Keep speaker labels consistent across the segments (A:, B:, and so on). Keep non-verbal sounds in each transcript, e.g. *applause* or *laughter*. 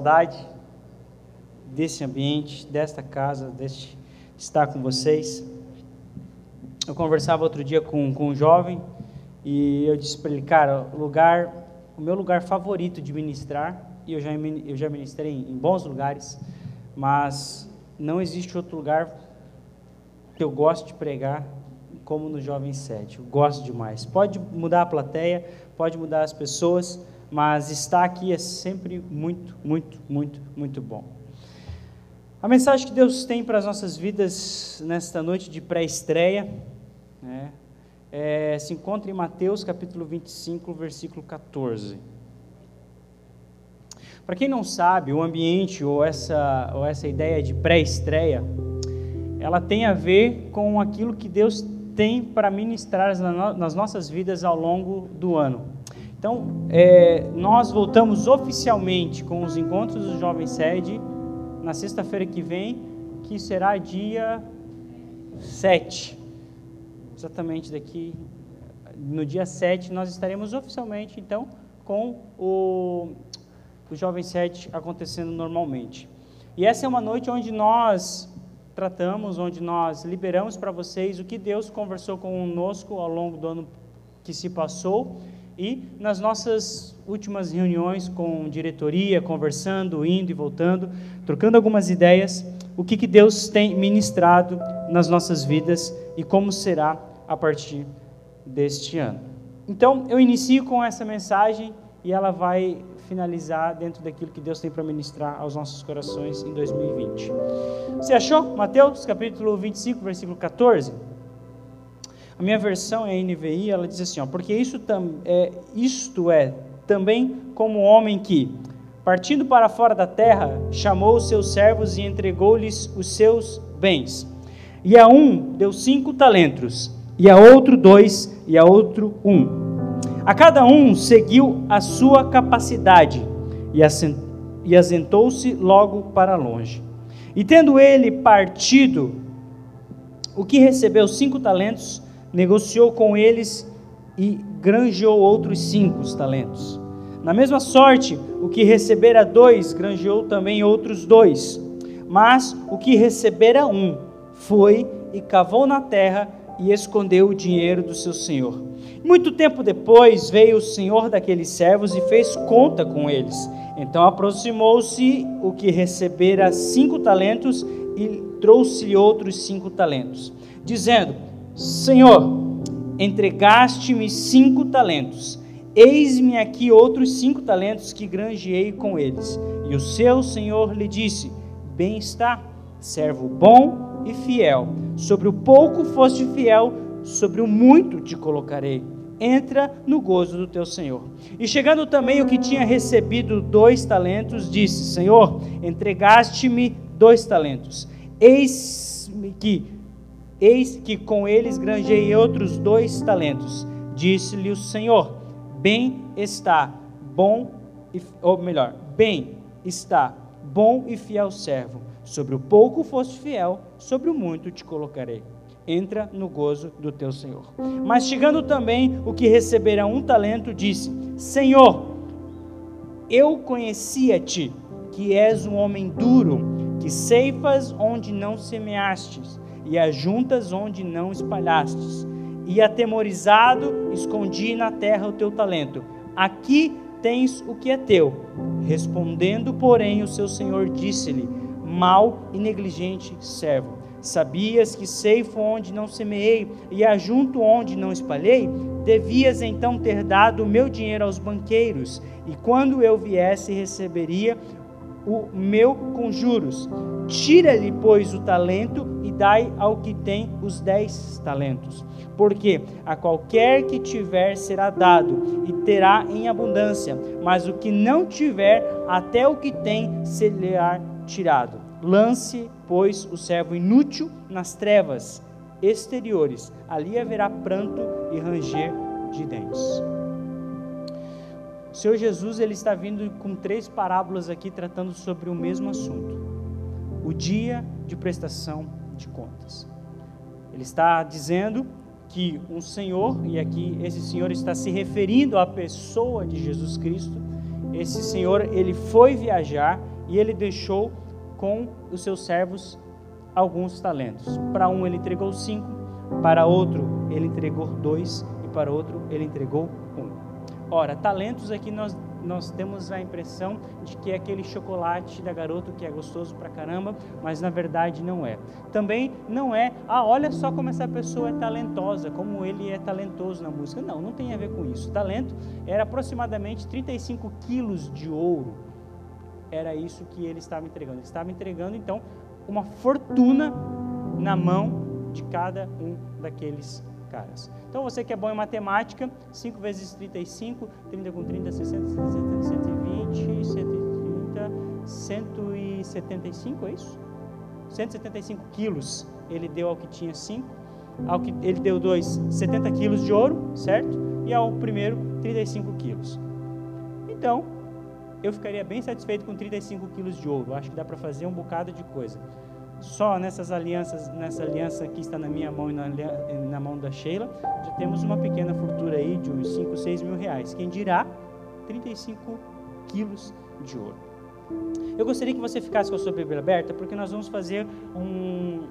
A: saudade desse ambiente, desta casa, deste estar com vocês. Eu conversava outro dia com, com um jovem e eu disse para ele, cara, lugar, o meu lugar favorito de ministrar, e eu já, eu já ministrei em, em bons lugares, mas não existe outro lugar que eu gosto de pregar como no Jovem Sede. Eu gosto demais. Pode mudar a plateia, pode mudar as pessoas, mas estar aqui é sempre muito, muito, muito, muito bom. A mensagem que Deus tem para as nossas vidas nesta noite de pré-estreia né, é, se encontra em Mateus capítulo 25, versículo 14. Para quem não sabe, o ambiente ou essa, ou essa ideia de pré-estreia, ela tem a ver com aquilo que Deus tem para ministrar nas nossas vidas ao longo do ano. Então, é, nós voltamos oficialmente com os encontros do Jovem Sede na sexta-feira que vem, que será dia 7. Exatamente daqui, no dia 7, nós estaremos oficialmente, então, com o, o Jovem Sede acontecendo normalmente. E essa é uma noite onde nós tratamos, onde nós liberamos para vocês o que Deus conversou conosco ao longo do ano que se passou e nas nossas últimas reuniões com diretoria, conversando, indo e voltando, trocando algumas ideias, o que, que Deus tem ministrado nas nossas vidas e como será a partir deste ano. Então, eu inicio com essa mensagem e ela vai finalizar dentro daquilo que Deus tem para ministrar aos nossos corações em 2020. Você achou? Mateus capítulo 25, versículo 14? A minha versão é a NVI, ela diz assim, ó, porque isso é, isto é também como o homem que, partindo para fora da terra, chamou os seus servos e entregou-lhes os seus bens. E a um deu cinco talentos, e a outro dois, e a outro um. A cada um seguiu a sua capacidade, e assentou-se logo para longe. E tendo ele partido, o que recebeu cinco talentos, negociou com eles e granjeou outros cinco talentos. Na mesma sorte, o que recebera dois, granjeou também outros dois. Mas o que recebera um, foi e cavou na terra e escondeu o dinheiro do seu senhor. Muito tempo depois veio o senhor daqueles servos e fez conta com eles. Então aproximou-se o que recebera cinco talentos e trouxe-lhe outros cinco talentos, dizendo: Senhor, entregaste-me cinco talentos, eis-me aqui outros cinco talentos que granjeei com eles. E o seu senhor lhe disse: Bem está, servo bom e fiel. Sobre o pouco foste fiel, sobre o muito te colocarei. Entra no gozo do teu senhor. E chegando também o que tinha recebido dois talentos, disse: Senhor, entregaste-me dois talentos. Eis-me que Eis que com eles granjei outros dois talentos. Disse-lhe o Senhor: Bem está, bom, e, ou melhor, bem está, bom e fiel servo. Sobre o pouco foste fiel, sobre o muito te colocarei. Entra no gozo do teu Senhor. Mas chegando também o que recebera um talento, disse: Senhor, eu conhecia-te, que és um homem duro, que ceifas onde não semeastes e ajuntas onde não espalhastes. E atemorizado, escondi na terra o teu talento. Aqui tens o que é teu. Respondendo, porém, o seu senhor disse-lhe: Mal e negligente servo. Sabias que ceifo onde não semeei e ajunto onde não espalhei? Devias então ter dado o meu dinheiro aos banqueiros, e quando eu viesse, receberia o meu com juros. Tira-lhe, pois, o talento e dai ao que tem os dez talentos. Porque a qualquer que tiver será dado e terá em abundância, mas o que não tiver, até o que tem, será tirado. Lance, pois, o servo inútil nas trevas exteriores, ali haverá pranto e ranger de dentes. O Senhor Jesus ele está vindo com três parábolas aqui tratando sobre o mesmo assunto: o dia de prestação de contas. Ele está dizendo que um Senhor, e aqui esse Senhor está se referindo à pessoa de Jesus Cristo, esse Senhor ele foi viajar e ele deixou com os seus servos alguns talentos. Para um ele entregou cinco, para outro ele entregou dois e para outro ele entregou. Ora, talentos aqui nós nós temos a impressão de que é aquele chocolate da garoto que é gostoso pra caramba, mas na verdade não é. Também não é, ah, olha só como essa pessoa é talentosa, como ele é talentoso na música. Não, não tem a ver com isso. Talento era aproximadamente 35 quilos de ouro. Era isso que ele estava entregando. Ele estava entregando, então, uma fortuna na mão de cada um daqueles caras. Então você que é bom em matemática, 5 vezes 35, 30 com 30, 60, 60, 120, 130, 175, é isso? 175 quilos ele deu ao que tinha 5, ao que ele deu dois 70 quilos de ouro, certo? E ao primeiro 35 quilos. Então, eu ficaria bem satisfeito com 35 quilos de ouro. Acho que dá para fazer um bocado de coisa só nessas alianças, nessa aliança que está na minha mão e na, na mão da Sheila, já temos uma pequena fortuna aí de uns 5, 6 mil reais. Quem dirá 35 quilos de ouro. Eu gostaria que você ficasse com a sua Bíblia aberta, porque nós vamos fazer um,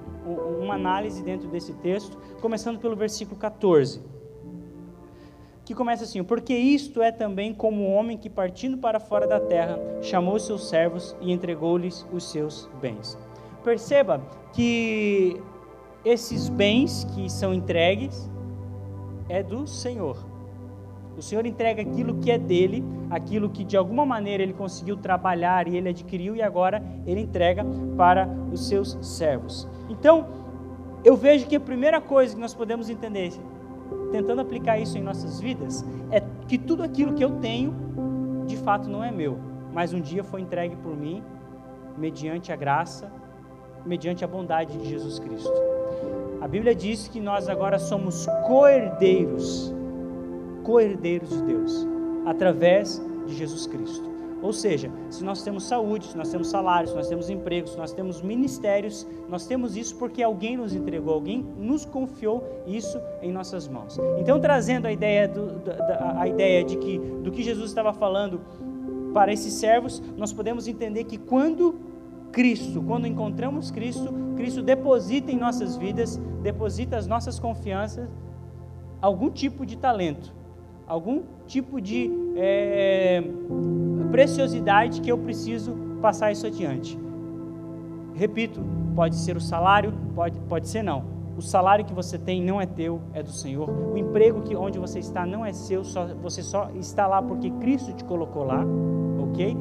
A: uma análise dentro desse texto, começando pelo versículo 14, que começa assim: Porque isto é também como o homem que, partindo para fora da terra, chamou seus servos e entregou-lhes os seus bens. Perceba que esses bens que são entregues é do Senhor. O Senhor entrega aquilo que é dele, aquilo que de alguma maneira ele conseguiu trabalhar e ele adquiriu e agora ele entrega para os seus servos. Então, eu vejo que a primeira coisa que nós podemos entender, tentando aplicar isso em nossas vidas, é que tudo aquilo que eu tenho, de fato não é meu, mas um dia foi entregue por mim, mediante a graça mediante a bondade de Jesus Cristo. A Bíblia diz que nós agora somos co-herdeiros, co-herdeiros de Deus, através de Jesus Cristo. Ou seja, se nós temos saúde, se nós temos salário, se nós temos emprego, se nós temos ministérios, nós temos isso porque alguém nos entregou, alguém nos confiou isso em nossas mãos. Então, trazendo a ideia, do, da, a ideia de que do que Jesus estava falando para esses servos, nós podemos entender que quando Cristo, quando encontramos Cristo, Cristo deposita em nossas vidas, deposita as nossas confianças, algum tipo de talento, algum tipo de é, preciosidade que eu preciso passar isso adiante. Repito, pode ser o salário, pode, pode ser não. O salário que você tem não é teu, é do Senhor. O emprego que onde você está não é seu, só, você só está lá porque Cristo te colocou lá, ok?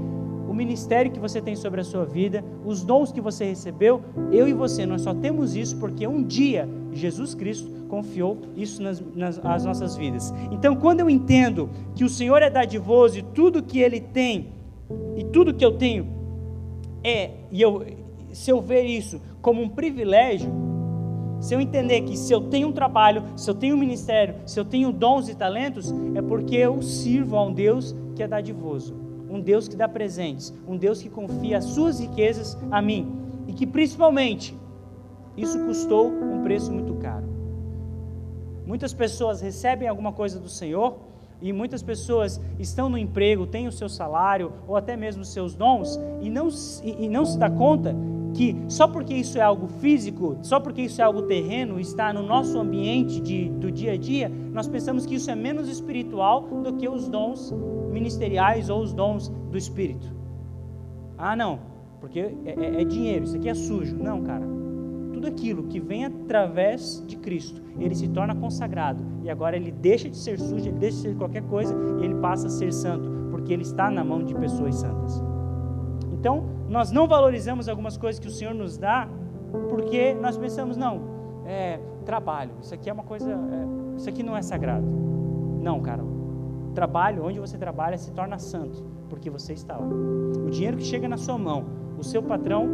A: O ministério que você tem sobre a sua vida, os dons que você recebeu, eu e você, nós só temos isso porque um dia Jesus Cristo confiou isso nas, nas, nossas vidas. Então, quando eu entendo que o Senhor é dadivoso e tudo que Ele tem, e tudo que eu tenho é, e eu, se eu ver isso como um privilégio, se eu entender que se eu tenho um trabalho, se eu tenho um ministério, se eu tenho dons e talentos, é porque eu sirvo a um Deus que é dadivoso um Deus que dá presentes, um Deus que confia as suas riquezas a mim e que principalmente isso custou um preço muito caro. Muitas pessoas recebem alguma coisa do Senhor e muitas pessoas estão no emprego, têm o seu salário ou até mesmo os seus dons e não, e não se dá conta que só porque isso é algo físico, só porque isso é algo terreno, está no nosso ambiente de, do dia a dia, nós pensamos que isso é menos espiritual do que os dons ministeriais ou os dons do Espírito. Ah, não, porque é, é, é dinheiro, isso aqui é sujo. Não, cara. Tudo aquilo que vem através de Cristo, ele se torna consagrado e agora ele deixa de ser sujo, ele deixa de ser qualquer coisa e ele passa a ser santo, porque ele está na mão de pessoas santas. Então, nós não valorizamos algumas coisas que o Senhor nos dá, porque nós pensamos, não, é trabalho, isso aqui é uma coisa, é, isso aqui não é sagrado. Não, cara, trabalho, onde você trabalha, se torna santo, porque você está lá. O dinheiro que chega na sua mão, o seu patrão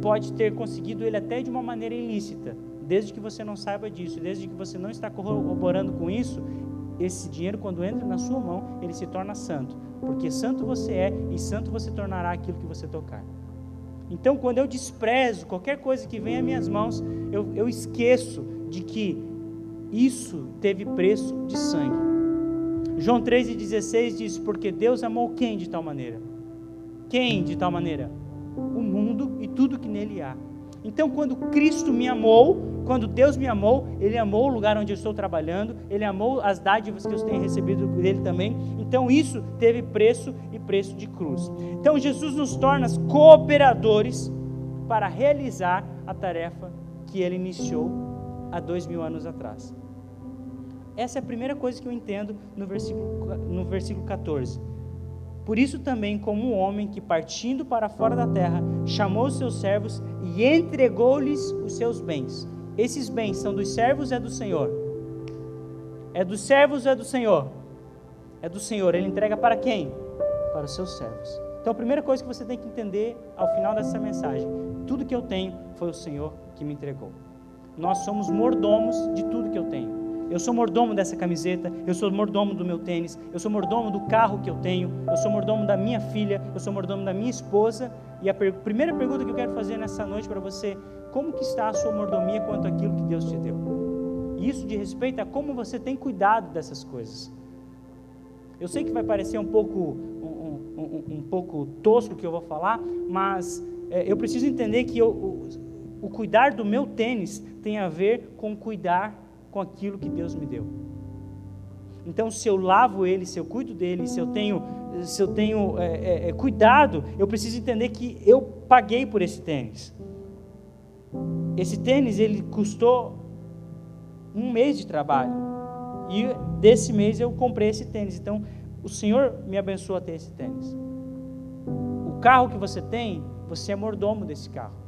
A: pode ter conseguido ele até de uma maneira ilícita, desde que você não saiba disso, desde que você não está corroborando com isso, esse dinheiro, quando entra na sua mão, ele se torna santo, porque santo você é e santo você tornará aquilo que você tocar. Então, quando eu desprezo qualquer coisa que vem às minhas mãos, eu, eu esqueço de que isso teve preço de sangue. João 3,16 diz: Porque Deus amou quem de tal maneira? Quem de tal maneira? O mundo e tudo que nele há. Então, quando Cristo me amou, quando Deus me amou, Ele amou o lugar onde eu estou trabalhando, Ele amou as dádivas que eu tenho recebido dele também. Então, isso teve preço e preço de cruz. Então, Jesus nos torna cooperadores para realizar a tarefa que Ele iniciou há dois mil anos atrás. Essa é a primeira coisa que eu entendo no versículo, no versículo 14. Por isso também, como um homem que partindo para fora da terra, chamou os seus servos e entregou-lhes os seus bens. Esses bens são dos servos é do Senhor. É dos servos é do Senhor. É do Senhor. Ele entrega para quem? Para os seus servos. Então a primeira coisa que você tem que entender ao final dessa mensagem, tudo que eu tenho foi o Senhor que me entregou. Nós somos mordomos de tudo que eu tenho. Eu sou mordomo dessa camiseta, eu sou mordomo do meu tênis, eu sou mordomo do carro que eu tenho, eu sou mordomo da minha filha, eu sou mordomo da minha esposa. E a per primeira pergunta que eu quero fazer nessa noite para você, como que está a sua mordomia quanto àquilo que Deus te deu? Isso de respeito a como você tem cuidado dessas coisas. Eu sei que vai parecer um pouco um, um, um pouco tosco o que eu vou falar, mas é, eu preciso entender que eu, o, o cuidar do meu tênis tem a ver com cuidar com aquilo que Deus me deu. Então, se eu lavo ele, se eu cuido dele, se eu tenho, se eu tenho é, é, é, cuidado, eu preciso entender que eu paguei por esse tênis. Esse tênis ele custou um mês de trabalho e desse mês eu comprei esse tênis. Então, o Senhor me abençoa a ter esse tênis. O carro que você tem, você é mordomo desse carro.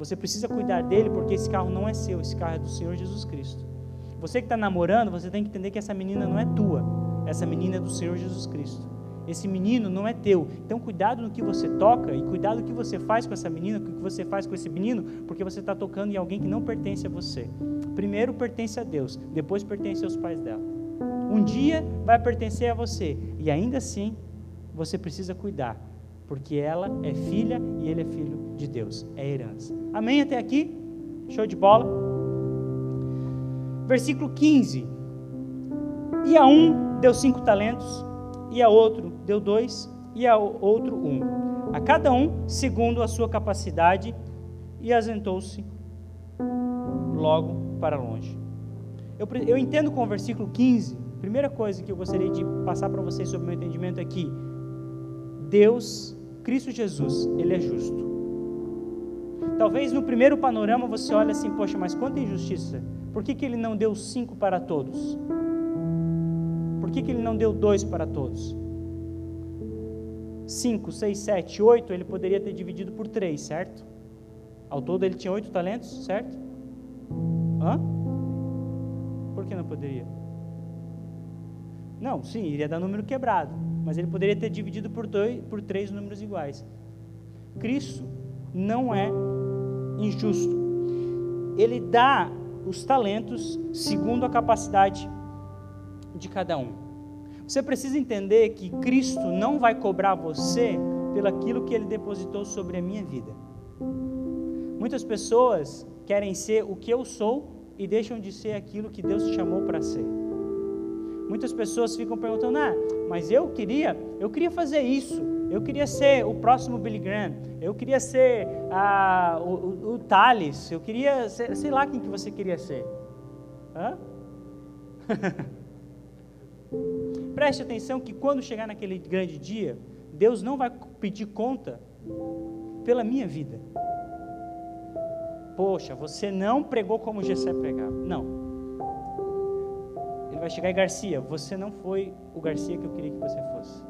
A: Você precisa cuidar dele porque esse carro não é seu, esse carro é do Senhor Jesus Cristo. Você que está namorando, você tem que entender que essa menina não é tua, essa menina é do Senhor Jesus Cristo. Esse menino não é teu. Então, cuidado no que você toca e cuidado no que você faz com essa menina, o que você faz com esse menino, porque você está tocando em alguém que não pertence a você. Primeiro pertence a Deus, depois pertence aos pais dela. Um dia vai pertencer a você e ainda assim você precisa cuidar, porque ela é filha e ele é filho de Deus, é herança. Amém até aqui? Show de bola? Versículo 15. E a um deu cinco talentos, e a outro deu dois, e a outro um. A cada um segundo a sua capacidade, e asentou-se logo para longe. Eu, eu entendo com o versículo 15, primeira coisa que eu gostaria de passar para vocês sobre o meu entendimento. É Deus Cristo Jesus, Ele é justo. Talvez no primeiro panorama você olhe assim, poxa, mas quanta injustiça. Por que, que Ele não deu cinco para todos? Por que, que Ele não deu dois para todos? Cinco, seis, sete, oito, Ele poderia ter dividido por três, certo? Ao todo Ele tinha oito talentos, certo? Hã? Por que não poderia? Não, sim, iria dar número quebrado mas ele poderia ter dividido por, dois, por três números iguais. Cristo não é injusto. Ele dá os talentos segundo a capacidade de cada um. Você precisa entender que Cristo não vai cobrar você pelaquilo que ele depositou sobre a minha vida. Muitas pessoas querem ser o que eu sou e deixam de ser aquilo que Deus chamou para ser. Muitas pessoas ficam perguntando: "Ah, mas eu queria, eu queria fazer isso. Eu queria ser o próximo Billy Graham. Eu queria ser ah, o, o, o Thales. Eu queria ser, sei lá quem que você queria ser. Hã? *laughs* Preste atenção que quando chegar naquele grande dia, Deus não vai pedir conta pela minha vida. Poxa, você não pregou como Gessé pregava. Não vai chegar e Garcia, você não foi o Garcia que eu queria que você fosse.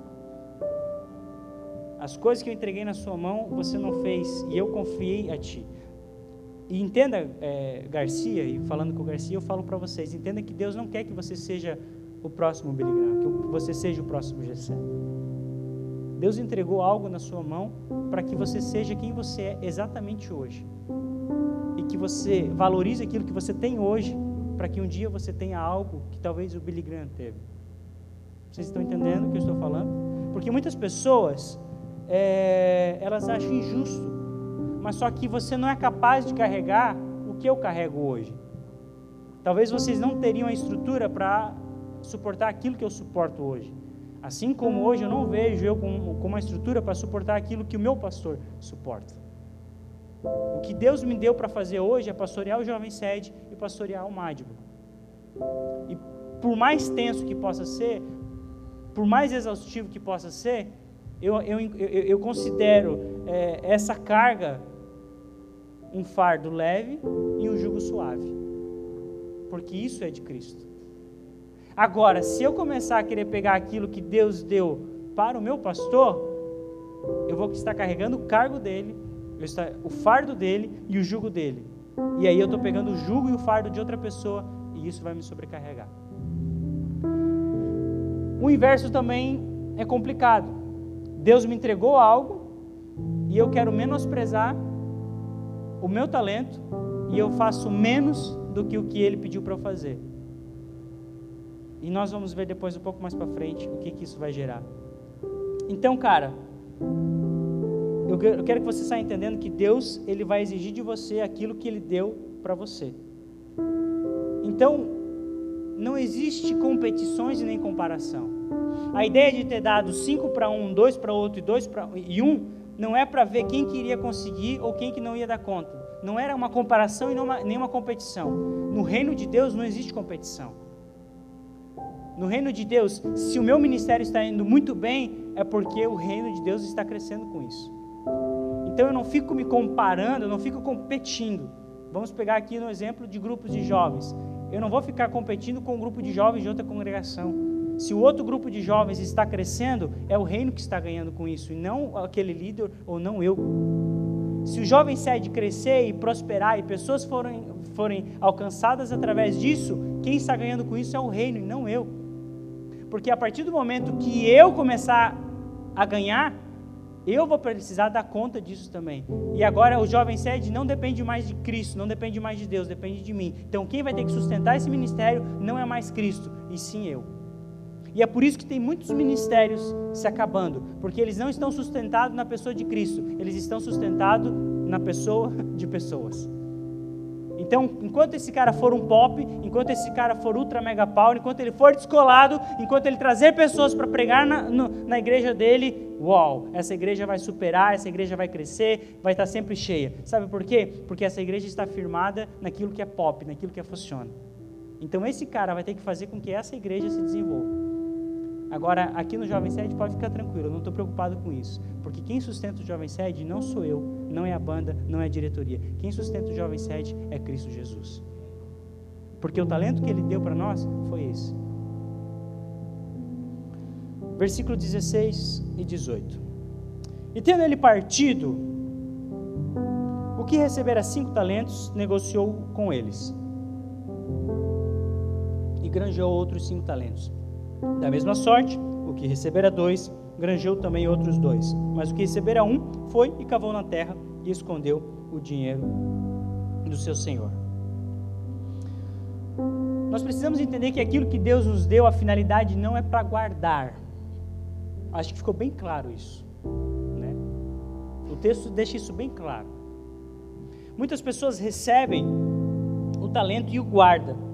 A: As coisas que eu entreguei na sua mão, você não fez e eu confiei a ti. E entenda, é, Garcia, e falando com o Garcia, eu falo para vocês: entenda que Deus não quer que você seja o próximo Billy Graham, que você seja o próximo Gessé. Deus entregou algo na sua mão para que você seja quem você é exatamente hoje. E que você valorize aquilo que você tem hoje para que um dia você tenha algo que talvez o Billy Graham teve. Vocês estão entendendo o que eu estou falando? Porque muitas pessoas, é, elas acham injusto, mas só que você não é capaz de carregar o que eu carrego hoje. Talvez vocês não teriam a estrutura para suportar aquilo que eu suporto hoje. Assim como hoje eu não vejo eu com, com uma estrutura para suportar aquilo que o meu pastor suporta. O que Deus me deu para fazer hoje é pastorear o Jovem Sede e pastorear o Mádimo. E por mais tenso que possa ser, por mais exaustivo que possa ser, eu, eu, eu, eu considero é, essa carga um fardo leve e um jugo suave. Porque isso é de Cristo. Agora, se eu começar a querer pegar aquilo que Deus deu para o meu pastor, eu vou estar carregando o cargo dele, o fardo dele e o jugo dele. E aí eu estou pegando o jugo e o fardo de outra pessoa e isso vai me sobrecarregar. O inverso também é complicado. Deus me entregou algo e eu quero menosprezar o meu talento e eu faço menos do que o que ele pediu para eu fazer. E nós vamos ver depois um pouco mais para frente o que, que isso vai gerar. Então, cara, eu quero que você saia entendendo que Deus ele vai exigir de você aquilo que Ele deu para você. Então, não existe competições e nem comparação. A ideia de ter dado 5 para um, 2 para outro e 2 para e um não é para ver quem queria conseguir ou quem que não ia dar conta. Não era uma comparação e não uma, nem uma competição. No reino de Deus não existe competição. No reino de Deus, se o meu ministério está indo muito bem, é porque o reino de Deus está crescendo com isso. Então eu não fico me comparando, eu não fico competindo. Vamos pegar aqui no exemplo de grupos de jovens. Eu não vou ficar competindo com um grupo de jovens de outra congregação. Se o outro grupo de jovens está crescendo, é o reino que está ganhando com isso, e não aquele líder ou não eu. Se o jovem sede crescer e prosperar e pessoas forem, forem alcançadas através disso, quem está ganhando com isso é o reino e não eu. Porque a partir do momento que eu começar a ganhar, eu vou precisar dar conta disso também. E agora o jovem sede não depende mais de Cristo, não depende mais de Deus, depende de mim. Então quem vai ter que sustentar esse ministério não é mais Cristo, e sim eu. E é por isso que tem muitos ministérios se acabando, porque eles não estão sustentados na pessoa de Cristo, eles estão sustentados na pessoa de pessoas. Então, enquanto esse cara for um pop, enquanto esse cara for ultra mega power, enquanto ele for descolado, enquanto ele trazer pessoas para pregar na, no, na igreja dele, uau, essa igreja vai superar, essa igreja vai crescer, vai estar sempre cheia. Sabe por quê? Porque essa igreja está firmada naquilo que é pop, naquilo que é funciona. Então, esse cara vai ter que fazer com que essa igreja se desenvolva. Agora, aqui no Jovem Sede pode ficar tranquilo, eu não estou preocupado com isso. Porque quem sustenta o Jovem Sede não sou eu, não é a banda, não é a diretoria. Quem sustenta o Jovem Sede é Cristo Jesus. Porque o talento que ele deu para nós foi esse. Versículo 16 e 18. E tendo ele partido, o que recebera cinco talentos, negociou com eles. E granjeou outros cinco talentos. Da mesma sorte, o que recebera dois, granjeou também outros dois. Mas o que recebera um, foi e cavou na terra e escondeu o dinheiro do seu senhor. Nós precisamos entender que aquilo que Deus nos deu, a finalidade não é para guardar. Acho que ficou bem claro isso. Né? O texto deixa isso bem claro. Muitas pessoas recebem o talento e o guardam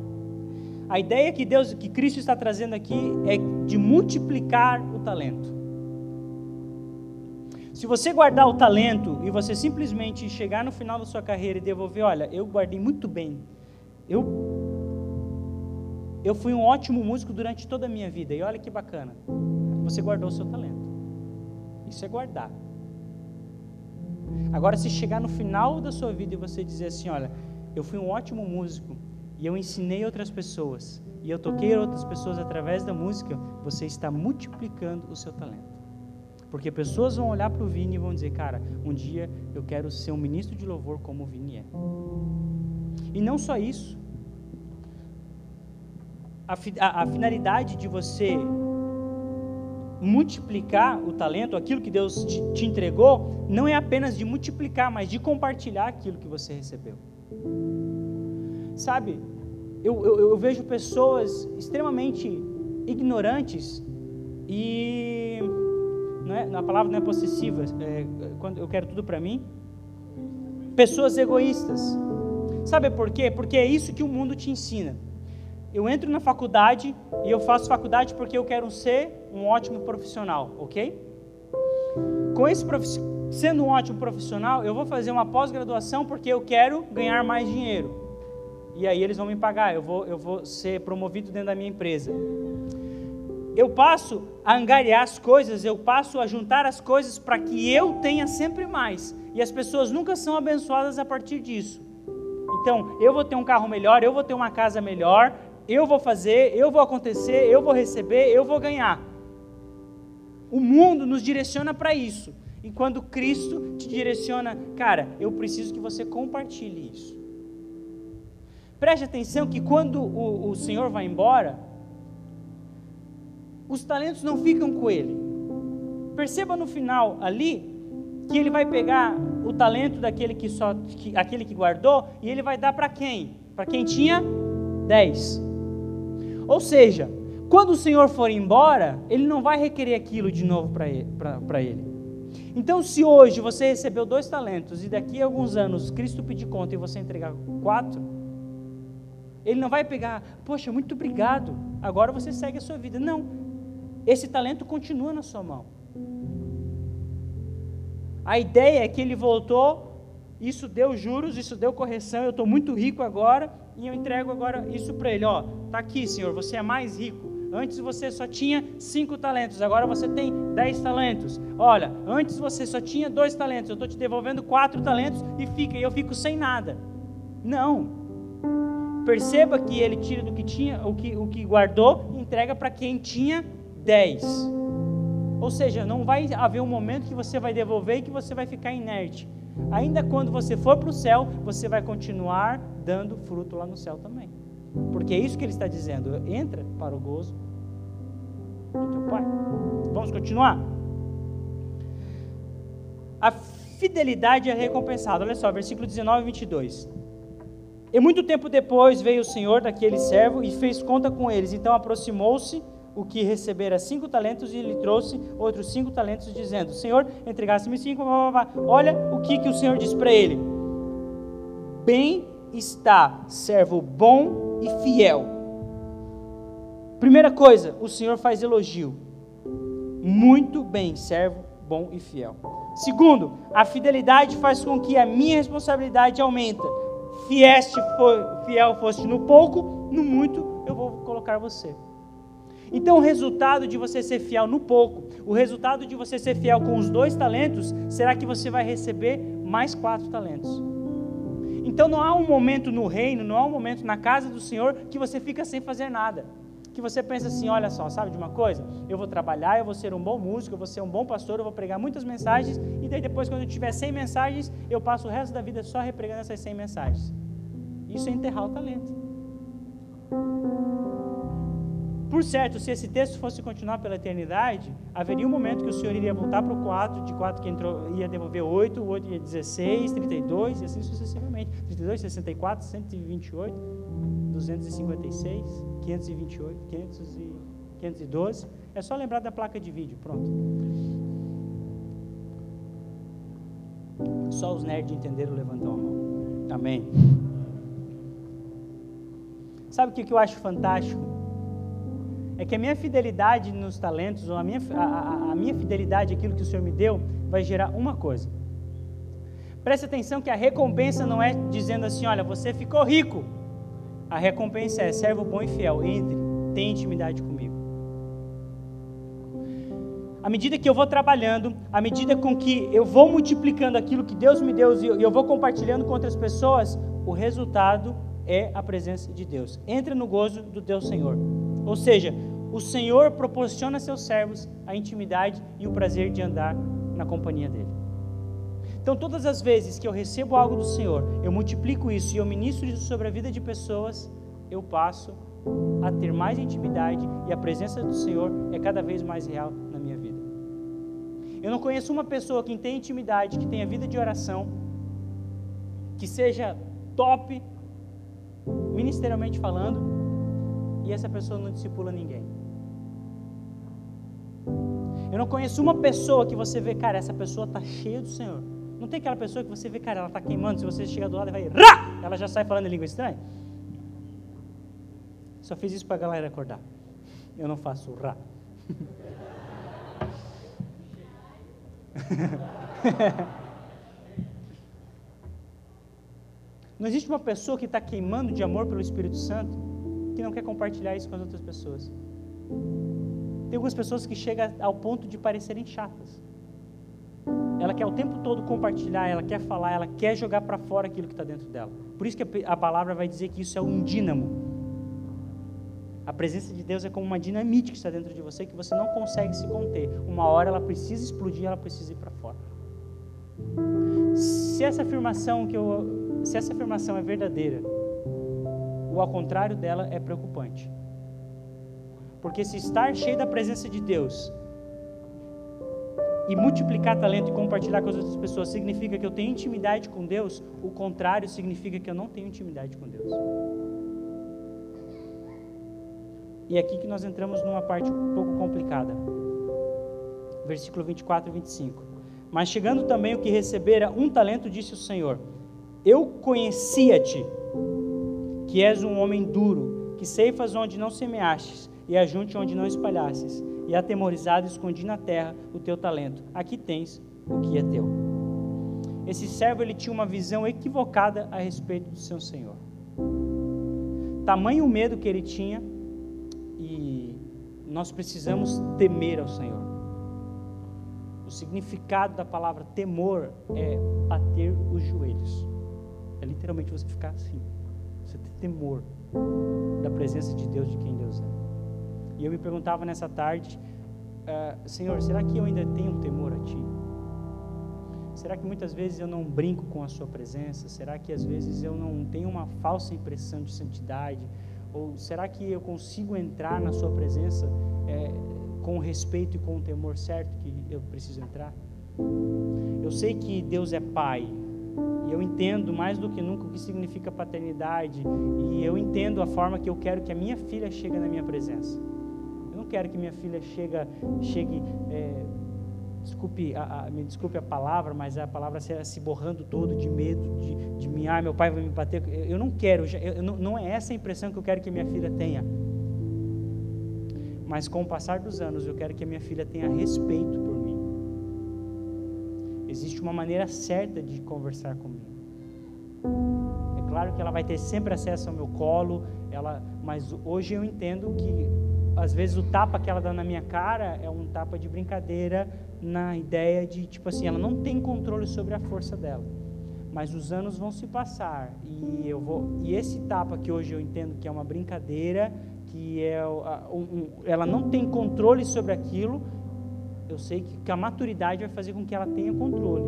A: a ideia que Deus, que Cristo está trazendo aqui é de multiplicar o talento. Se você guardar o talento e você simplesmente chegar no final da sua carreira e devolver, olha, eu guardei muito bem. Eu eu fui um ótimo músico durante toda a minha vida e olha que bacana. Você guardou o seu talento. Isso é guardar. Agora se chegar no final da sua vida e você dizer assim, olha, eu fui um ótimo músico, e eu ensinei outras pessoas, e eu toquei outras pessoas através da música, você está multiplicando o seu talento. Porque pessoas vão olhar para o Vini e vão dizer, cara, um dia eu quero ser um ministro de louvor como o Vini é. E não só isso. A, a, a finalidade de você multiplicar o talento, aquilo que Deus te, te entregou, não é apenas de multiplicar, mas de compartilhar aquilo que você recebeu. Sabe, eu, eu, eu vejo pessoas extremamente ignorantes e não é, a palavra não é possessiva, é, quando eu quero tudo para mim. Pessoas egoístas. Sabe por quê? Porque é isso que o mundo te ensina. eu entro na faculdade e eu faço faculdade porque eu quero ser um ótimo profissional, ok? Com esse sendo um ótimo profissional, eu vou fazer uma pós-graduação porque eu quero ganhar mais dinheiro. E aí eles vão me pagar, eu vou, eu vou ser promovido dentro da minha empresa. Eu passo a angariar as coisas, eu passo a juntar as coisas para que eu tenha sempre mais. E as pessoas nunca são abençoadas a partir disso. Então, eu vou ter um carro melhor, eu vou ter uma casa melhor, eu vou fazer, eu vou acontecer, eu vou receber, eu vou ganhar. O mundo nos direciona para isso. E quando Cristo te direciona, cara, eu preciso que você compartilhe isso. Preste atenção que quando o, o Senhor vai embora, os talentos não ficam com ele. Perceba no final ali que ele vai pegar o talento daquele que só que, aquele que guardou e ele vai dar para quem? Para quem tinha dez. Ou seja, quando o Senhor for embora, ele não vai requerer aquilo de novo para ele, ele. Então, se hoje você recebeu dois talentos e daqui a alguns anos Cristo pedir conta e você entregar quatro, ele não vai pegar, poxa, muito obrigado, agora você segue a sua vida. Não, esse talento continua na sua mão. A ideia é que ele voltou, isso deu juros, isso deu correção, eu estou muito rico agora e eu entrego agora isso para ele. Ó, tá aqui, Senhor, você é mais rico. Antes você só tinha cinco talentos, agora você tem dez talentos. Olha, antes você só tinha dois talentos, eu estou te devolvendo quatro talentos e fica, e eu fico sem nada. Não. Perceba que ele tira do que tinha, o que, o que guardou e entrega para quem tinha dez. Ou seja, não vai haver um momento que você vai devolver e que você vai ficar inerte. Ainda quando você for para o céu, você vai continuar dando fruto lá no céu também. Porque é isso que ele está dizendo. Entra para o gozo do teu Pai. Vamos continuar? A fidelidade é recompensada. Olha só, versículo 19 e 22. E muito tempo depois veio o Senhor daquele servo e fez conta com eles. Então aproximou-se o que recebera cinco talentos e lhe trouxe outros cinco talentos, dizendo: Senhor, entregasse-me cinco. Blá, blá, blá. Olha o que, que o Senhor diz para ele: Bem está, servo bom e fiel. Primeira coisa, o Senhor faz elogio. Muito bem, servo bom e fiel. Segundo, a fidelidade faz com que a minha responsabilidade aumente. Fieste, fiel foste no pouco, no muito eu vou colocar você. Então, o resultado de você ser fiel no pouco, o resultado de você ser fiel com os dois talentos, será que você vai receber mais quatro talentos. Então, não há um momento no reino, não há um momento na casa do Senhor que você fica sem fazer nada. Que você pensa assim: olha só, sabe de uma coisa? Eu vou trabalhar, eu vou ser um bom músico, eu vou ser um bom pastor, eu vou pregar muitas mensagens, e daí depois, quando eu tiver 100 mensagens, eu passo o resto da vida só repregando essas 100 mensagens. Isso é enterrar o talento. Por certo, se esse texto fosse continuar pela eternidade, haveria um momento que o Senhor iria voltar para o 4, de 4 que entrou, ia devolver 8, o 8 ia 16, 32 e assim sucessivamente. 32, 64, 128, 256, 528, 500 e 512. É só lembrar da placa de vídeo, pronto. Só os nerds entenderam levantam a mão. Amém. Sabe o que eu acho fantástico? é que a minha fidelidade nos talentos, ou a minha, a, a, minha fidelidade àquilo que o Senhor me deu, vai gerar uma coisa. Preste atenção que a recompensa não é dizendo assim, olha, você ficou rico. A recompensa é servo bom e fiel, entre, tem intimidade comigo. À medida que eu vou trabalhando, à medida com que eu vou multiplicando aquilo que Deus me deu e eu vou compartilhando com outras pessoas, o resultado é a presença de Deus. Entra no gozo do teu Senhor. Ou seja, o Senhor proporciona a seus servos a intimidade e o prazer de andar na companhia dele. Então, todas as vezes que eu recebo algo do Senhor, eu multiplico isso e eu ministro isso sobre a vida de pessoas, eu passo a ter mais intimidade e a presença do Senhor é cada vez mais real na minha vida. Eu não conheço uma pessoa que tenha intimidade, que tenha vida de oração, que seja top, ministerialmente falando, e essa pessoa não discipula ninguém. Eu não conheço uma pessoa que você vê, cara, essa pessoa está cheia do Senhor. Não tem aquela pessoa que você vê, cara, ela está queimando, se você chega do lado e vai, Rá! ela já sai falando em língua estranha. Só fiz isso para a galera acordar. Eu não faço rá. *laughs* Não existe uma pessoa que está queimando de amor pelo Espírito Santo que não quer compartilhar isso com as outras pessoas. Tem algumas pessoas que chegam ao ponto de parecerem chatas. Ela quer o tempo todo compartilhar, ela quer falar, ela quer jogar para fora aquilo que está dentro dela. Por isso que a palavra vai dizer que isso é um dínamo. A presença de Deus é como uma dinamite que está dentro de você que você não consegue se conter. Uma hora ela precisa explodir, ela precisa ir para fora. Se essa afirmação que eu, se essa afirmação é verdadeira, o ao contrário dela é preocupante. Porque se estar cheio da presença de Deus e multiplicar talento e compartilhar com as outras pessoas significa que eu tenho intimidade com Deus, o contrário significa que eu não tenho intimidade com Deus. E é aqui que nós entramos numa parte um pouco complicada. Versículo 24 e 25. Mas chegando também o que recebera um talento, disse o Senhor: Eu conhecia-te, que és um homem duro, que ceifas onde não semeastes, e ajunte onde não espalhastes e atemorizado escondi na terra o teu talento. Aqui tens o que é teu. Esse servo ele tinha uma visão equivocada a respeito do seu senhor. Tamanho medo que ele tinha e nós precisamos temer ao Senhor. O significado da palavra temor é bater os joelhos. É literalmente você ficar assim. Você ter temor da presença de Deus, de quem Deus é. E eu me perguntava nessa tarde, uh, Senhor, será que eu ainda tenho temor a Ti? Será que muitas vezes eu não brinco com a Sua presença? Será que às vezes eu não tenho uma falsa impressão de santidade? Ou será que eu consigo entrar na Sua presença é, com o respeito e com o temor certo que eu preciso entrar? Eu sei que Deus é Pai, e eu entendo mais do que nunca o que significa paternidade, e eu entendo a forma que eu quero que a minha filha chegue na minha presença quero que minha filha chega, chegue, é, desculpe, a, a, me desculpe a palavra, mas a palavra se, se borrando todo de medo, de, de me, ah, meu pai vai me bater. Eu, eu não quero, eu, não, não é essa a impressão que eu quero que minha filha tenha. Mas com o passar dos anos, eu quero que a minha filha tenha respeito por mim. Existe uma maneira certa de conversar comigo. É claro que ela vai ter sempre acesso ao meu colo, ela, mas hoje eu entendo que às vezes o tapa que ela dá na minha cara é um tapa de brincadeira na ideia de tipo assim, ela não tem controle sobre a força dela. Mas os anos vão se passar e eu vou e esse tapa que hoje eu entendo que é uma brincadeira, que é um, ela não tem controle sobre aquilo, eu sei que, que a maturidade vai fazer com que ela tenha controle.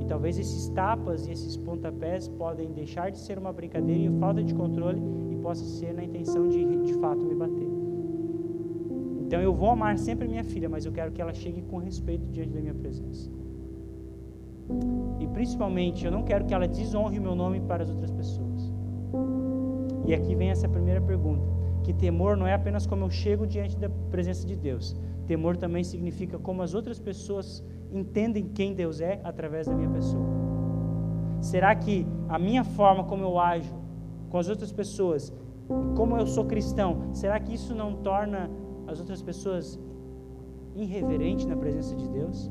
A: E talvez esses tapas e esses pontapés podem deixar de ser uma brincadeira e falta de controle e possa ser na intenção de de fato me bater. Então eu vou amar sempre minha filha, mas eu quero que ela chegue com respeito diante da minha presença. E principalmente, eu não quero que ela desonre o meu nome para as outras pessoas. E aqui vem essa primeira pergunta: que temor não é apenas como eu chego diante da presença de Deus. Temor também significa como as outras pessoas entendem quem Deus é através da minha pessoa. Será que a minha forma como eu ajo com as outras pessoas, como eu sou cristão, será que isso não torna as outras pessoas irreverente na presença de Deus,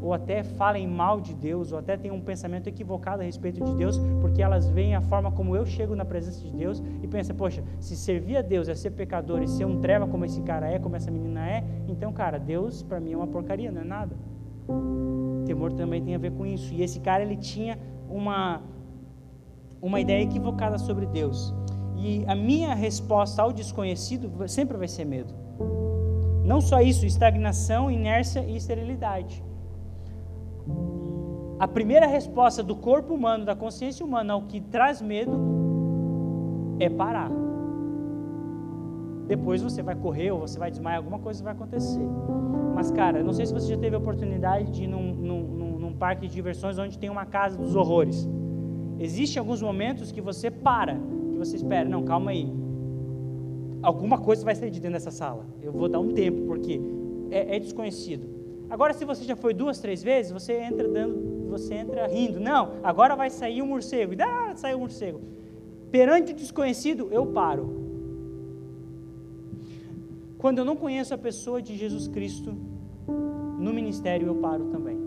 A: ou até falem mal de Deus, ou até têm um pensamento equivocado a respeito de Deus, porque elas veem a forma como eu chego na presença de Deus e pensam, poxa, se servir a Deus é ser pecador e ser um treva como esse cara é, como essa menina é, então, cara, Deus para mim é uma porcaria, não é nada. Temor também tem a ver com isso. E esse cara ele tinha uma uma ideia equivocada sobre Deus. E a minha resposta ao desconhecido sempre vai ser medo. Não só isso, estagnação, inércia e esterilidade. A primeira resposta do corpo humano, da consciência humana ao que traz medo é parar. Depois você vai correr ou você vai desmaiar, alguma coisa vai acontecer. Mas, cara, não sei se você já teve a oportunidade de ir num, num, num parque de diversões onde tem uma casa dos horrores. Existem alguns momentos que você para, que você espera, não, calma aí, alguma coisa vai sair de dentro dessa sala. Eu vou dar um tempo, porque é, é desconhecido. Agora, se você já foi duas, três vezes, você entra dando, você entra rindo. Não, agora vai sair um morcego. E ah, saiu um morcego. Perante o desconhecido, eu paro. Quando eu não conheço a pessoa de Jesus Cristo, no ministério eu paro também.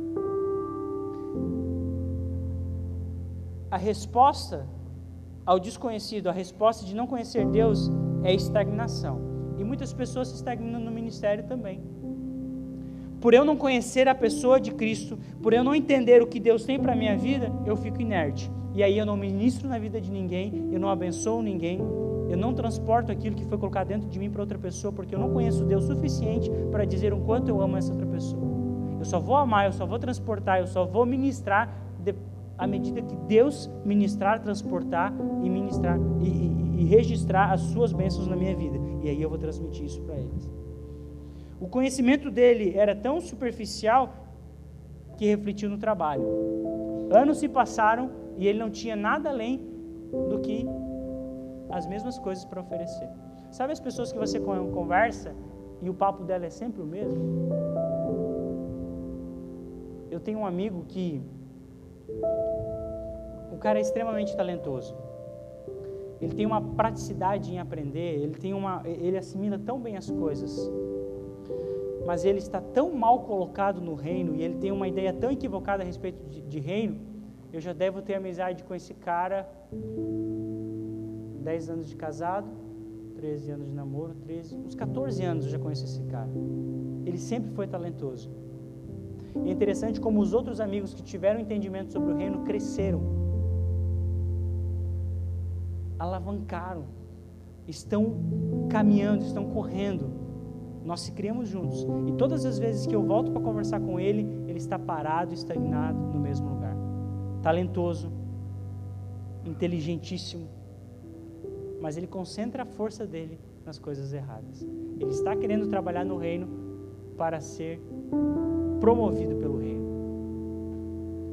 A: A resposta ao desconhecido, a resposta de não conhecer Deus é estagnação. E muitas pessoas se estagnam no ministério também. Por eu não conhecer a pessoa de Cristo, por eu não entender o que Deus tem para a minha vida, eu fico inerte. E aí eu não ministro na vida de ninguém, eu não abençoo ninguém, eu não transporto aquilo que foi colocado dentro de mim para outra pessoa, porque eu não conheço Deus suficiente para dizer o quanto eu amo essa outra pessoa. Eu só vou amar, eu só vou transportar, eu só vou ministrar à medida que Deus ministrar, transportar e ministrar e, e, e registrar as suas bênçãos na minha vida. E aí eu vou transmitir isso para eles. O conhecimento dele era tão superficial que refletiu no trabalho. Anos se passaram e ele não tinha nada além do que as mesmas coisas para oferecer. Sabe as pessoas que você conversa e o papo dela é sempre o mesmo? Eu tenho um amigo que o cara é extremamente talentoso. Ele tem uma praticidade em aprender, ele tem uma ele assimila tão bem as coisas. Mas ele está tão mal colocado no reino e ele tem uma ideia tão equivocada a respeito de, de reino, eu já devo ter amizade com esse cara 10 anos de casado, 13 anos de namoro, 13, uns 14 anos eu já conheço esse cara. Ele sempre foi talentoso. E é interessante como os outros amigos que tiveram entendimento sobre o reino cresceram, alavancaram, estão caminhando, estão correndo. Nós se criamos juntos. E todas as vezes que eu volto para conversar com ele, ele está parado, estagnado no mesmo lugar. Talentoso, inteligentíssimo, mas ele concentra a força dele nas coisas erradas. Ele está querendo trabalhar no reino para ser promovido pelo reino.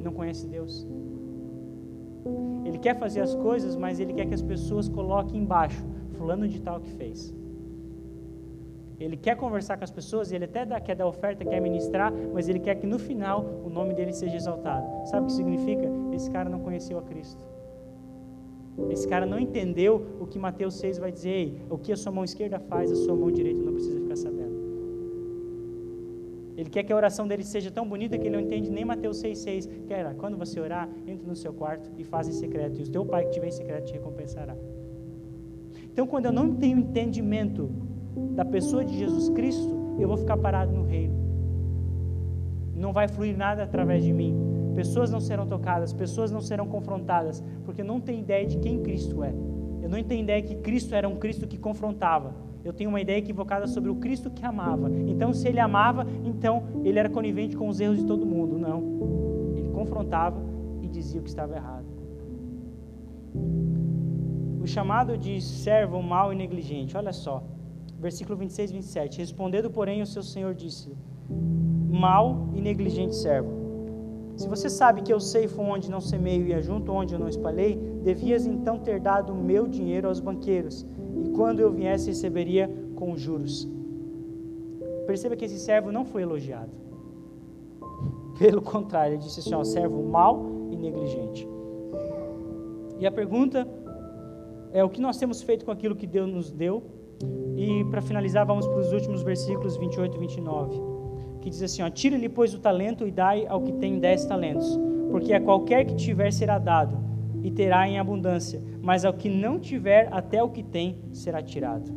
A: Não conhece Deus. Ele quer fazer as coisas, mas ele quer que as pessoas coloquem embaixo, fulano de tal que fez. Ele quer conversar com as pessoas, ele até dá, quer dar oferta, quer ministrar, mas ele quer que no final o nome dele seja exaltado. Sabe o que significa? Esse cara não conheceu a Cristo. Esse cara não entendeu o que Mateus 6 vai dizer. Ei, o que a sua mão esquerda faz, a sua mão direita não precisa ficar sabendo. Ele quer que a oração dele seja tão bonita que ele não entende nem Mateus 6,6. Quer, quando você orar, entre no seu quarto e faz em secreto, e o teu pai que estiver em secreto te recompensará. Então, quando eu não tenho entendimento da pessoa de Jesus Cristo, eu vou ficar parado no reino. Não vai fluir nada através de mim pessoas não serão tocadas, pessoas não serão confrontadas, porque não tem ideia de quem Cristo é. Eu não tenho ideia que Cristo era um Cristo que confrontava. Eu tenho uma ideia equivocada sobre o Cristo que amava. Então, se ele amava, então ele era conivente com os erros de todo mundo. Não. Ele confrontava e dizia o que estava errado. O chamado de servo mau e negligente, olha só, versículo 26 e 27. Respondendo, porém, o seu senhor disse: Mal e negligente servo. Se você sabe que eu ceifo onde não semeio e ajunto onde eu não espalhei, devias então ter dado o meu dinheiro aos banqueiros, quando eu viesse receberia com juros. Perceba que esse servo não foi elogiado. Pelo contrário, ele disse assim: ó, servo mau e negligente. E a pergunta é o que nós temos feito com aquilo que Deus nos deu. E para finalizar, vamos para os últimos versículos 28 e 29 que diz assim: Tire-lhe, pois, o talento e dai ao que tem dez talentos, porque a qualquer que tiver será dado, e terá em abundância, mas ao que não tiver, até o que tem será tirado.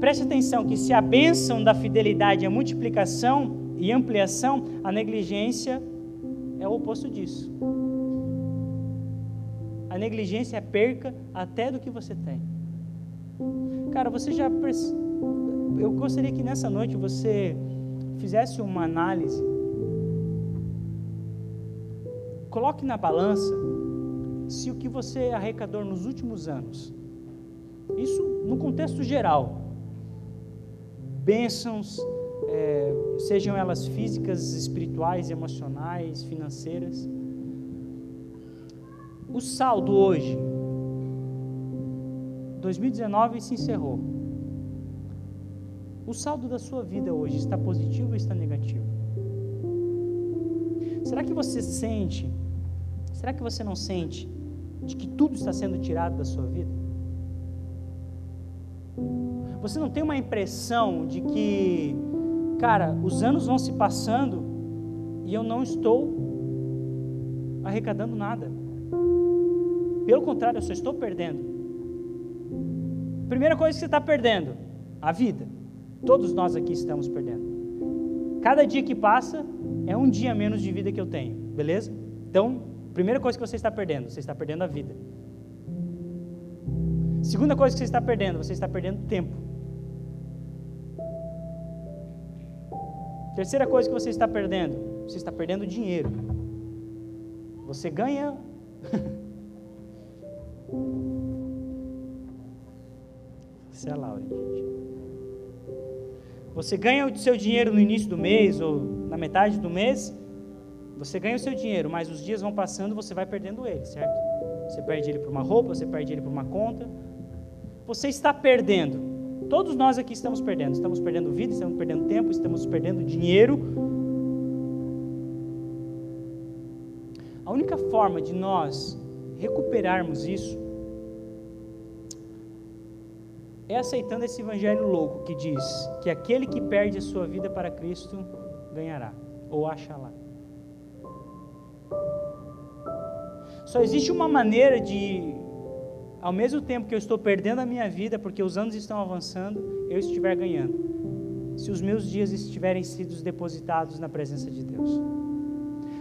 A: Preste atenção que se a bênção da fidelidade é multiplicação e ampliação, a negligência é o oposto disso. A negligência é perca até do que você tem. Cara, você já. Eu gostaria que nessa noite você fizesse uma análise, coloque na balança se o que você arrecadou nos últimos anos, isso no contexto geral, bênçãos, é, sejam elas físicas, espirituais, emocionais, financeiras, o saldo hoje, 2019 se encerrou. O saldo da sua vida hoje está positivo ou está negativo? Será que você sente? Será que você não sente de que tudo está sendo tirado da sua vida? Você não tem uma impressão de que, cara, os anos vão se passando e eu não estou arrecadando nada. Pelo contrário, eu só estou perdendo. Primeira coisa que você está perdendo, a vida. Todos nós aqui estamos perdendo. Cada dia que passa é um dia menos de vida que eu tenho, beleza? Então, primeira coisa que você está perdendo, você está perdendo a vida. Segunda coisa que você está perdendo, você está perdendo tempo. Terceira coisa que você está perdendo, você está perdendo dinheiro. Você ganha. *laughs* Você é Laura, gente. Você ganha o seu dinheiro no início do mês ou na metade do mês, você ganha o seu dinheiro, mas os dias vão passando, você vai perdendo ele, certo? Você perde ele por uma roupa, você perde ele por uma conta. Você está perdendo. Todos nós aqui estamos perdendo. Estamos perdendo vida, estamos perdendo tempo, estamos perdendo dinheiro. A única forma de nós recuperarmos isso é aceitando esse evangelho louco que diz que aquele que perde a sua vida para Cristo ganhará ou achará. Só existe uma maneira de, ao mesmo tempo que eu estou perdendo a minha vida, porque os anos estão avançando, eu estiver ganhando. Se os meus dias estiverem sido depositados na presença de Deus.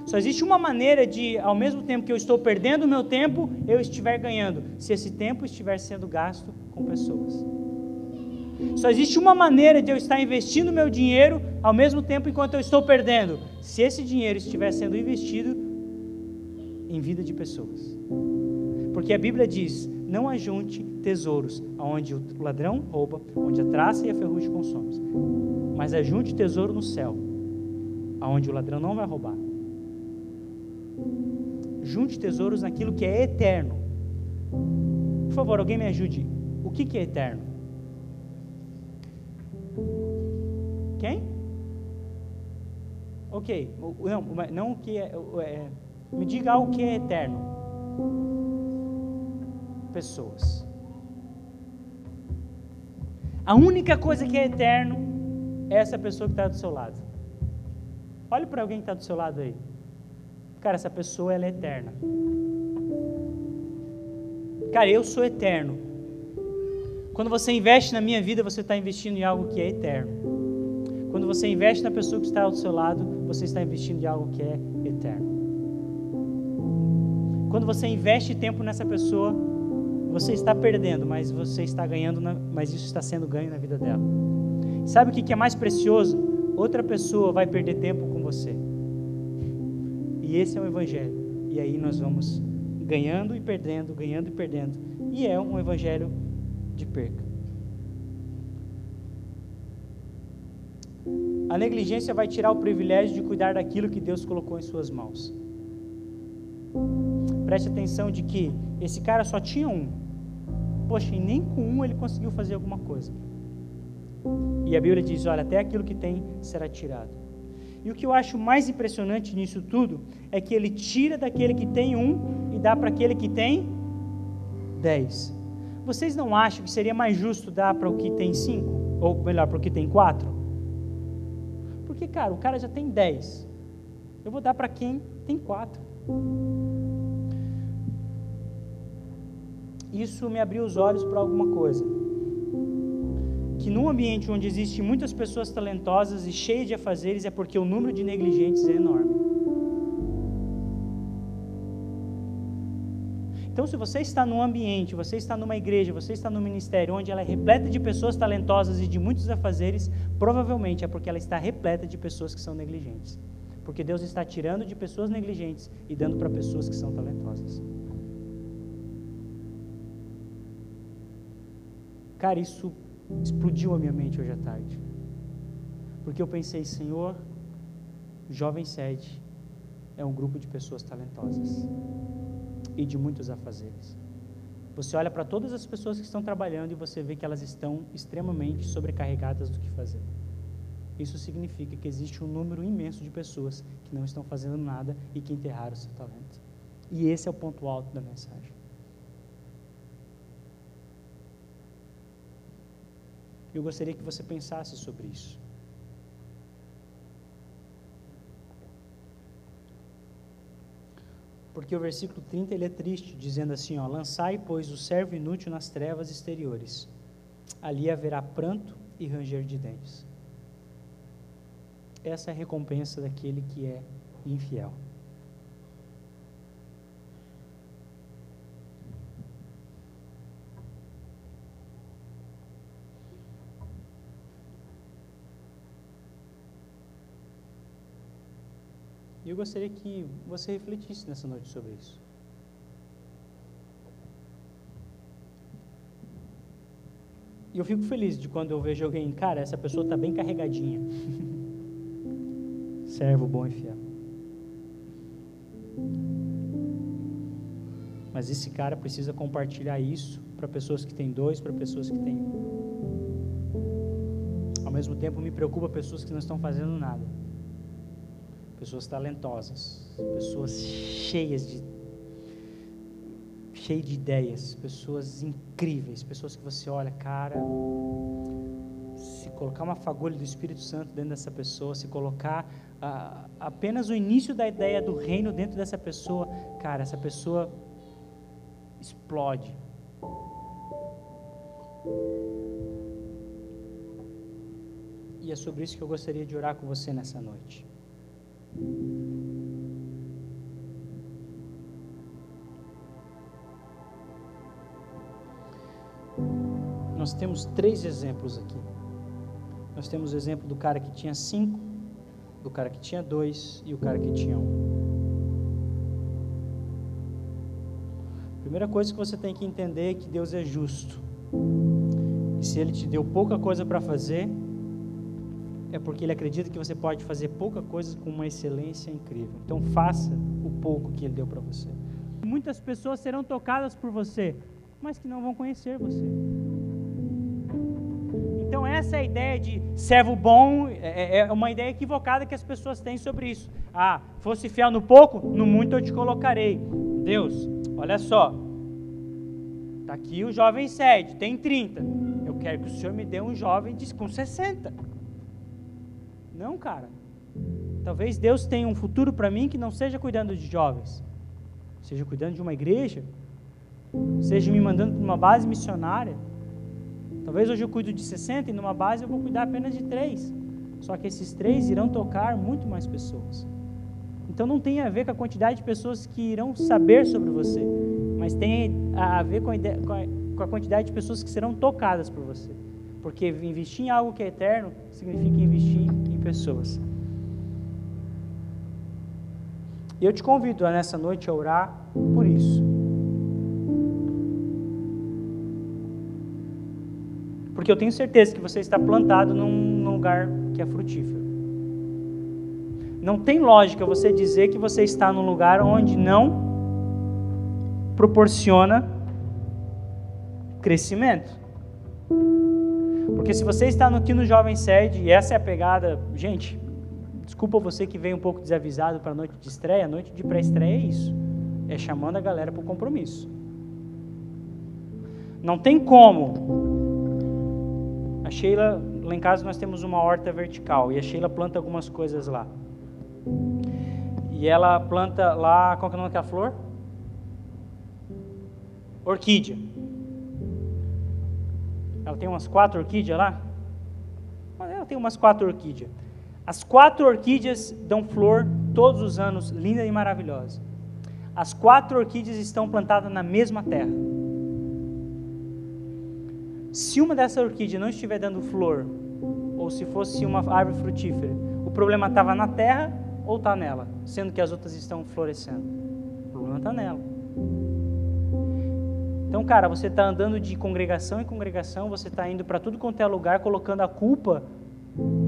A: Só existe uma maneira de, ao mesmo tempo que eu estou perdendo o meu tempo, eu estiver ganhando. Se esse tempo estiver sendo gasto com pessoas. Só existe uma maneira de eu estar investindo meu dinheiro ao mesmo tempo enquanto eu estou perdendo. Se esse dinheiro estiver sendo investido em vida de pessoas. Porque a Bíblia diz: não ajunte tesouros onde o ladrão rouba, onde a traça e a ferrugem consomem, mas ajunte tesouro no céu, aonde o ladrão não vai roubar. Junte tesouros naquilo que é eterno. Por favor, alguém me ajude. O que, que é eterno? Quem? Ok, não, não o que é, é, Me diga algo que é eterno. Pessoas. A única coisa que é eterno é essa pessoa que está do seu lado. Olhe para alguém que está do seu lado aí. Cara, essa pessoa ela é eterna. Cara, eu sou eterno. Quando você investe na minha vida, você está investindo em algo que é eterno. Quando você investe na pessoa que está ao seu lado, você está investindo em algo que é. Quando você investe tempo nessa pessoa, você está perdendo, mas você está ganhando, na, mas isso está sendo ganho na vida dela. Sabe o que é mais precioso? Outra pessoa vai perder tempo com você. E esse é o Evangelho. E aí nós vamos ganhando e perdendo, ganhando e perdendo. E é um Evangelho de perca. A negligência vai tirar o privilégio de cuidar daquilo que Deus colocou em suas mãos. Preste atenção de que esse cara só tinha um. Poxa, e nem com um ele conseguiu fazer alguma coisa. E a Bíblia diz: olha, até aquilo que tem será tirado. E o que eu acho mais impressionante nisso tudo é que ele tira daquele que tem um e dá para aquele que tem dez. Vocês não acham que seria mais justo dar para o que tem cinco? Ou melhor, para o que tem quatro? Porque, cara, o cara já tem 10. Eu vou dar para quem tem 4. Isso me abriu os olhos para alguma coisa. Que num ambiente onde existem muitas pessoas talentosas e cheias de afazeres é porque o número de negligentes é enorme. Então, se você está num ambiente, você está numa igreja, você está num ministério onde ela é repleta de pessoas talentosas e de muitos afazeres, provavelmente é porque ela está repleta de pessoas que são negligentes. Porque Deus está tirando de pessoas negligentes e dando para pessoas que são talentosas. Cara, isso explodiu a minha mente hoje à tarde. Porque eu pensei, Senhor, Jovem Sede é um grupo de pessoas talentosas e de muitos afazeres. Você olha para todas as pessoas que estão trabalhando e você vê que elas estão extremamente sobrecarregadas do que fazer. Isso significa que existe um número imenso de pessoas que não estão fazendo nada e que enterraram seu talento. E esse é o ponto alto da mensagem. Eu gostaria que você pensasse sobre isso. Porque o versículo 30 ele é triste, dizendo assim, ó, lançai, pois, o servo inútil nas trevas exteriores. Ali haverá pranto e ranger de dentes. Essa é a recompensa daquele que é infiel. E eu gostaria que você refletisse nessa noite sobre isso. E eu fico feliz de quando eu vejo alguém, cara, essa pessoa está bem carregadinha. *laughs* Servo bom e fiel. Mas esse cara precisa compartilhar isso para pessoas que têm dois, para pessoas que têm um. Ao mesmo tempo, me preocupa pessoas que não estão fazendo nada pessoas talentosas, pessoas cheias de cheias de ideias, pessoas incríveis, pessoas que você olha, cara, se colocar uma fagulha do Espírito Santo dentro dessa pessoa, se colocar ah, apenas o início da ideia do reino dentro dessa pessoa, cara, essa pessoa explode. E é sobre isso que eu gostaria de orar com você nessa noite. Nós temos três exemplos aqui. Nós temos o exemplo do cara que tinha cinco, do cara que tinha dois e o cara que tinha um. Primeira coisa que você tem que entender é que Deus é justo. E se Ele te deu pouca coisa para fazer, é porque ele acredita que você pode fazer pouca coisa com uma excelência incrível. Então faça o pouco que ele deu para você. Muitas pessoas serão tocadas por você, mas que não vão conhecer você. Então essa é ideia de servo bom é, é, é uma ideia equivocada que as pessoas têm sobre isso. Ah, fosse fiel no pouco, no muito eu te colocarei. Deus, olha só. Está aqui o jovem sede, tem 30. Eu quero que o Senhor me dê um jovem com 60. Não, cara. Talvez Deus tenha um futuro para mim que não seja cuidando de jovens, seja cuidando de uma igreja, seja me mandando para uma base missionária. Talvez hoje eu cuido de 60 e numa base eu vou cuidar apenas de três. Só que esses três irão tocar muito mais pessoas. Então não tem a ver com a quantidade de pessoas que irão saber sobre você, mas tem a ver com a, ideia, com a, com a quantidade de pessoas que serão tocadas por você. Porque investir em algo que é eterno significa investir em pessoas. E eu te convido a nessa noite a orar por isso. Porque eu tenho certeza que você está plantado num lugar que é frutífero. Não tem lógica você dizer que você está num lugar onde não proporciona crescimento. Porque se você está aqui no Jovem Sede, e essa é a pegada, gente, desculpa você que veio um pouco desavisado para a noite de estreia, a noite de pré-estreia é isso, é chamando a galera para o compromisso. Não tem como. A Sheila, lá em casa nós temos uma horta vertical, e a Sheila planta algumas coisas lá. E ela planta lá, qual que é o nome daquela flor? Orquídea. Ela tem umas quatro orquídeas lá? Ela tem umas quatro orquídeas. As quatro orquídeas dão flor todos os anos, linda e maravilhosa. As quatro orquídeas estão plantadas na mesma terra. Se uma dessas orquídeas não estiver dando flor, ou se fosse uma árvore frutífera, o problema estava na terra ou está nela, sendo que as outras estão florescendo? O problema está nela. Então, cara, você está andando de congregação em congregação, você está indo para tudo quanto é lugar, colocando a culpa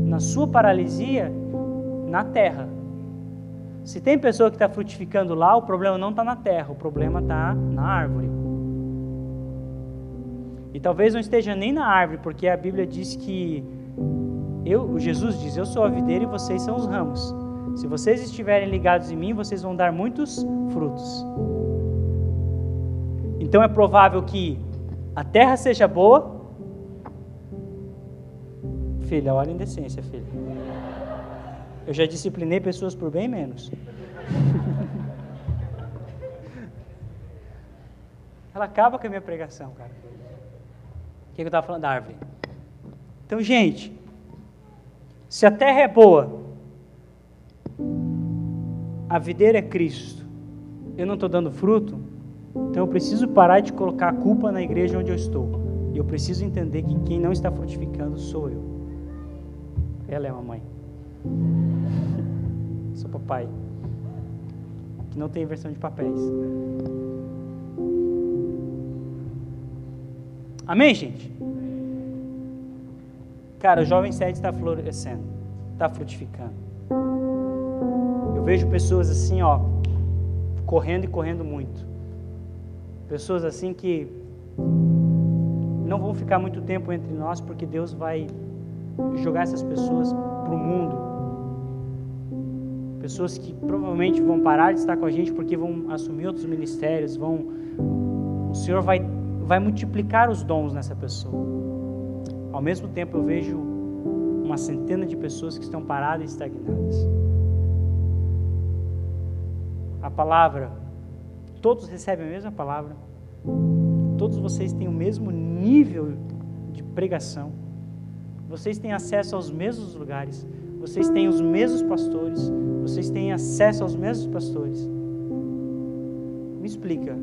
A: na sua paralisia na terra. Se tem pessoa que está frutificando lá, o problema não está na terra, o problema está na árvore. E talvez não esteja nem na árvore, porque a Bíblia diz que eu, Jesus diz: Eu sou a videira e vocês são os ramos. Se vocês estiverem ligados em mim, vocês vão dar muitos frutos. Então é provável que a terra seja boa, Filha, olha em decência, filha. Eu já disciplinei pessoas por bem menos. *laughs* Ela acaba com a minha pregação, cara. O que eu estava falando da árvore? Então, gente, se a terra é boa, a videira é Cristo, eu não estou dando fruto, então eu preciso parar de colocar a culpa na igreja onde eu estou. E eu preciso entender que quem não está frutificando sou eu. Ela é a mamãe. *laughs* Sou papai. Que não tem inversão de papéis. Amém, gente? Cara, o jovem sete está florescendo, está frutificando. Eu vejo pessoas assim, ó, correndo e correndo muito. Pessoas assim que não vão ficar muito tempo entre nós, porque Deus vai jogar essas pessoas para o mundo. Pessoas que provavelmente vão parar de estar com a gente porque vão assumir outros ministérios, vão o Senhor vai vai multiplicar os dons nessa pessoa. Ao mesmo tempo eu vejo uma centena de pessoas que estão paradas e estagnadas. A palavra, todos recebem a mesma palavra, todos vocês têm o mesmo nível de pregação, vocês têm acesso aos mesmos lugares, vocês têm os mesmos pastores, vocês têm acesso aos mesmos pastores. Me explica,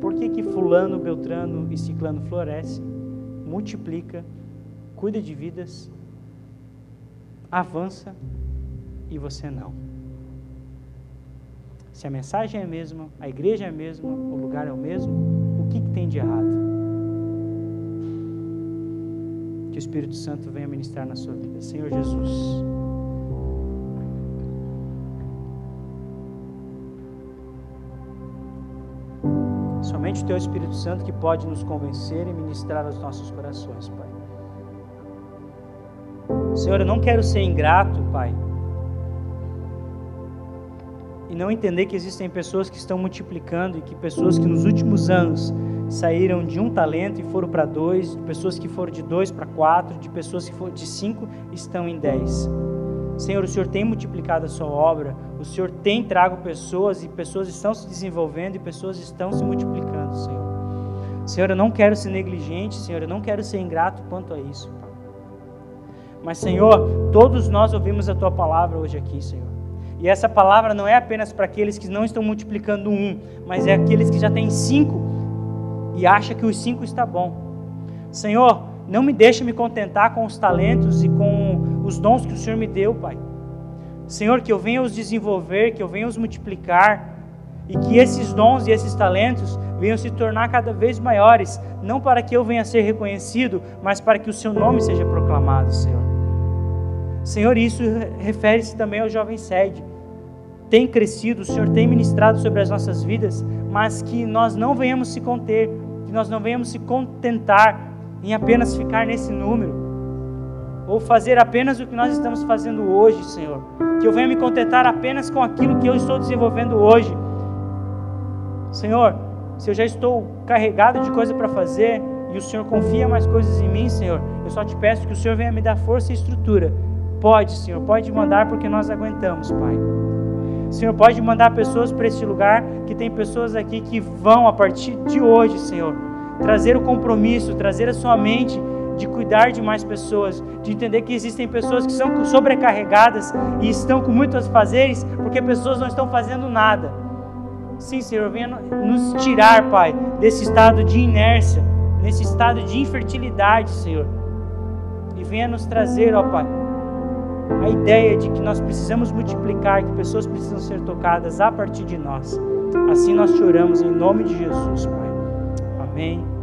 A: por que, que fulano, beltrano e ciclano floresce, multiplica, cuida de vidas, avança e você não? Se a mensagem é a mesma, a igreja é a mesma, o lugar é o mesmo, o que, que tem de errado? Que o Espírito Santo venha ministrar na sua vida. Senhor Jesus. Somente o Teu Espírito Santo que pode nos convencer e ministrar aos nossos corações, Pai. Senhor, eu não quero ser ingrato, Pai, e não entender que existem pessoas que estão multiplicando e que pessoas que nos últimos anos saíram de um talento e foram para dois, de pessoas que foram de dois para quatro, de pessoas que foram de cinco estão em dez. Senhor, o Senhor tem multiplicado a sua obra, o Senhor tem trago pessoas e pessoas estão se desenvolvendo e pessoas estão se multiplicando, Senhor. Senhor, eu não quero ser negligente, Senhor, eu não quero ser ingrato quanto a isso. Mas, Senhor, todos nós ouvimos a tua palavra hoje aqui, Senhor. E essa palavra não é apenas para aqueles que não estão multiplicando um, mas é aqueles que já têm cinco e acha que os cinco está bom. Senhor, não me deixe me contentar com os talentos e com os dons que o Senhor me deu, Pai. Senhor, que eu venha os desenvolver, que eu venha os multiplicar e que esses dons e esses talentos venham se tornar cada vez maiores, não para que eu venha ser reconhecido, mas para que o seu nome seja proclamado, Senhor. Senhor, isso refere-se também ao jovem sede. Tem crescido, o Senhor tem ministrado sobre as nossas vidas, mas que nós não venhamos se conter, que nós não venhamos se contentar em apenas ficar nesse número, ou fazer apenas o que nós estamos fazendo hoje, Senhor. Que eu venha me contentar apenas com aquilo que eu estou desenvolvendo hoje. Senhor, se eu já estou carregado de coisa para fazer e o Senhor confia mais coisas em mim, Senhor, eu só te peço que o Senhor venha me dar força e estrutura. Pode, Senhor, pode mandar porque nós aguentamos, Pai. Senhor, pode mandar pessoas para este lugar, que tem pessoas aqui que vão a partir de hoje, Senhor, trazer o compromisso, trazer a sua mente de cuidar de mais pessoas, de entender que existem pessoas que são sobrecarregadas e estão com muitos fazeres porque pessoas não estão fazendo nada. Sim, Senhor, venha nos tirar, Pai, desse estado de inércia, nesse estado de infertilidade, Senhor. E venha nos trazer, ó Pai, a ideia de que nós precisamos multiplicar, que pessoas precisam ser tocadas a partir de nós. Assim nós te oramos em nome de Jesus, Pai. Amém.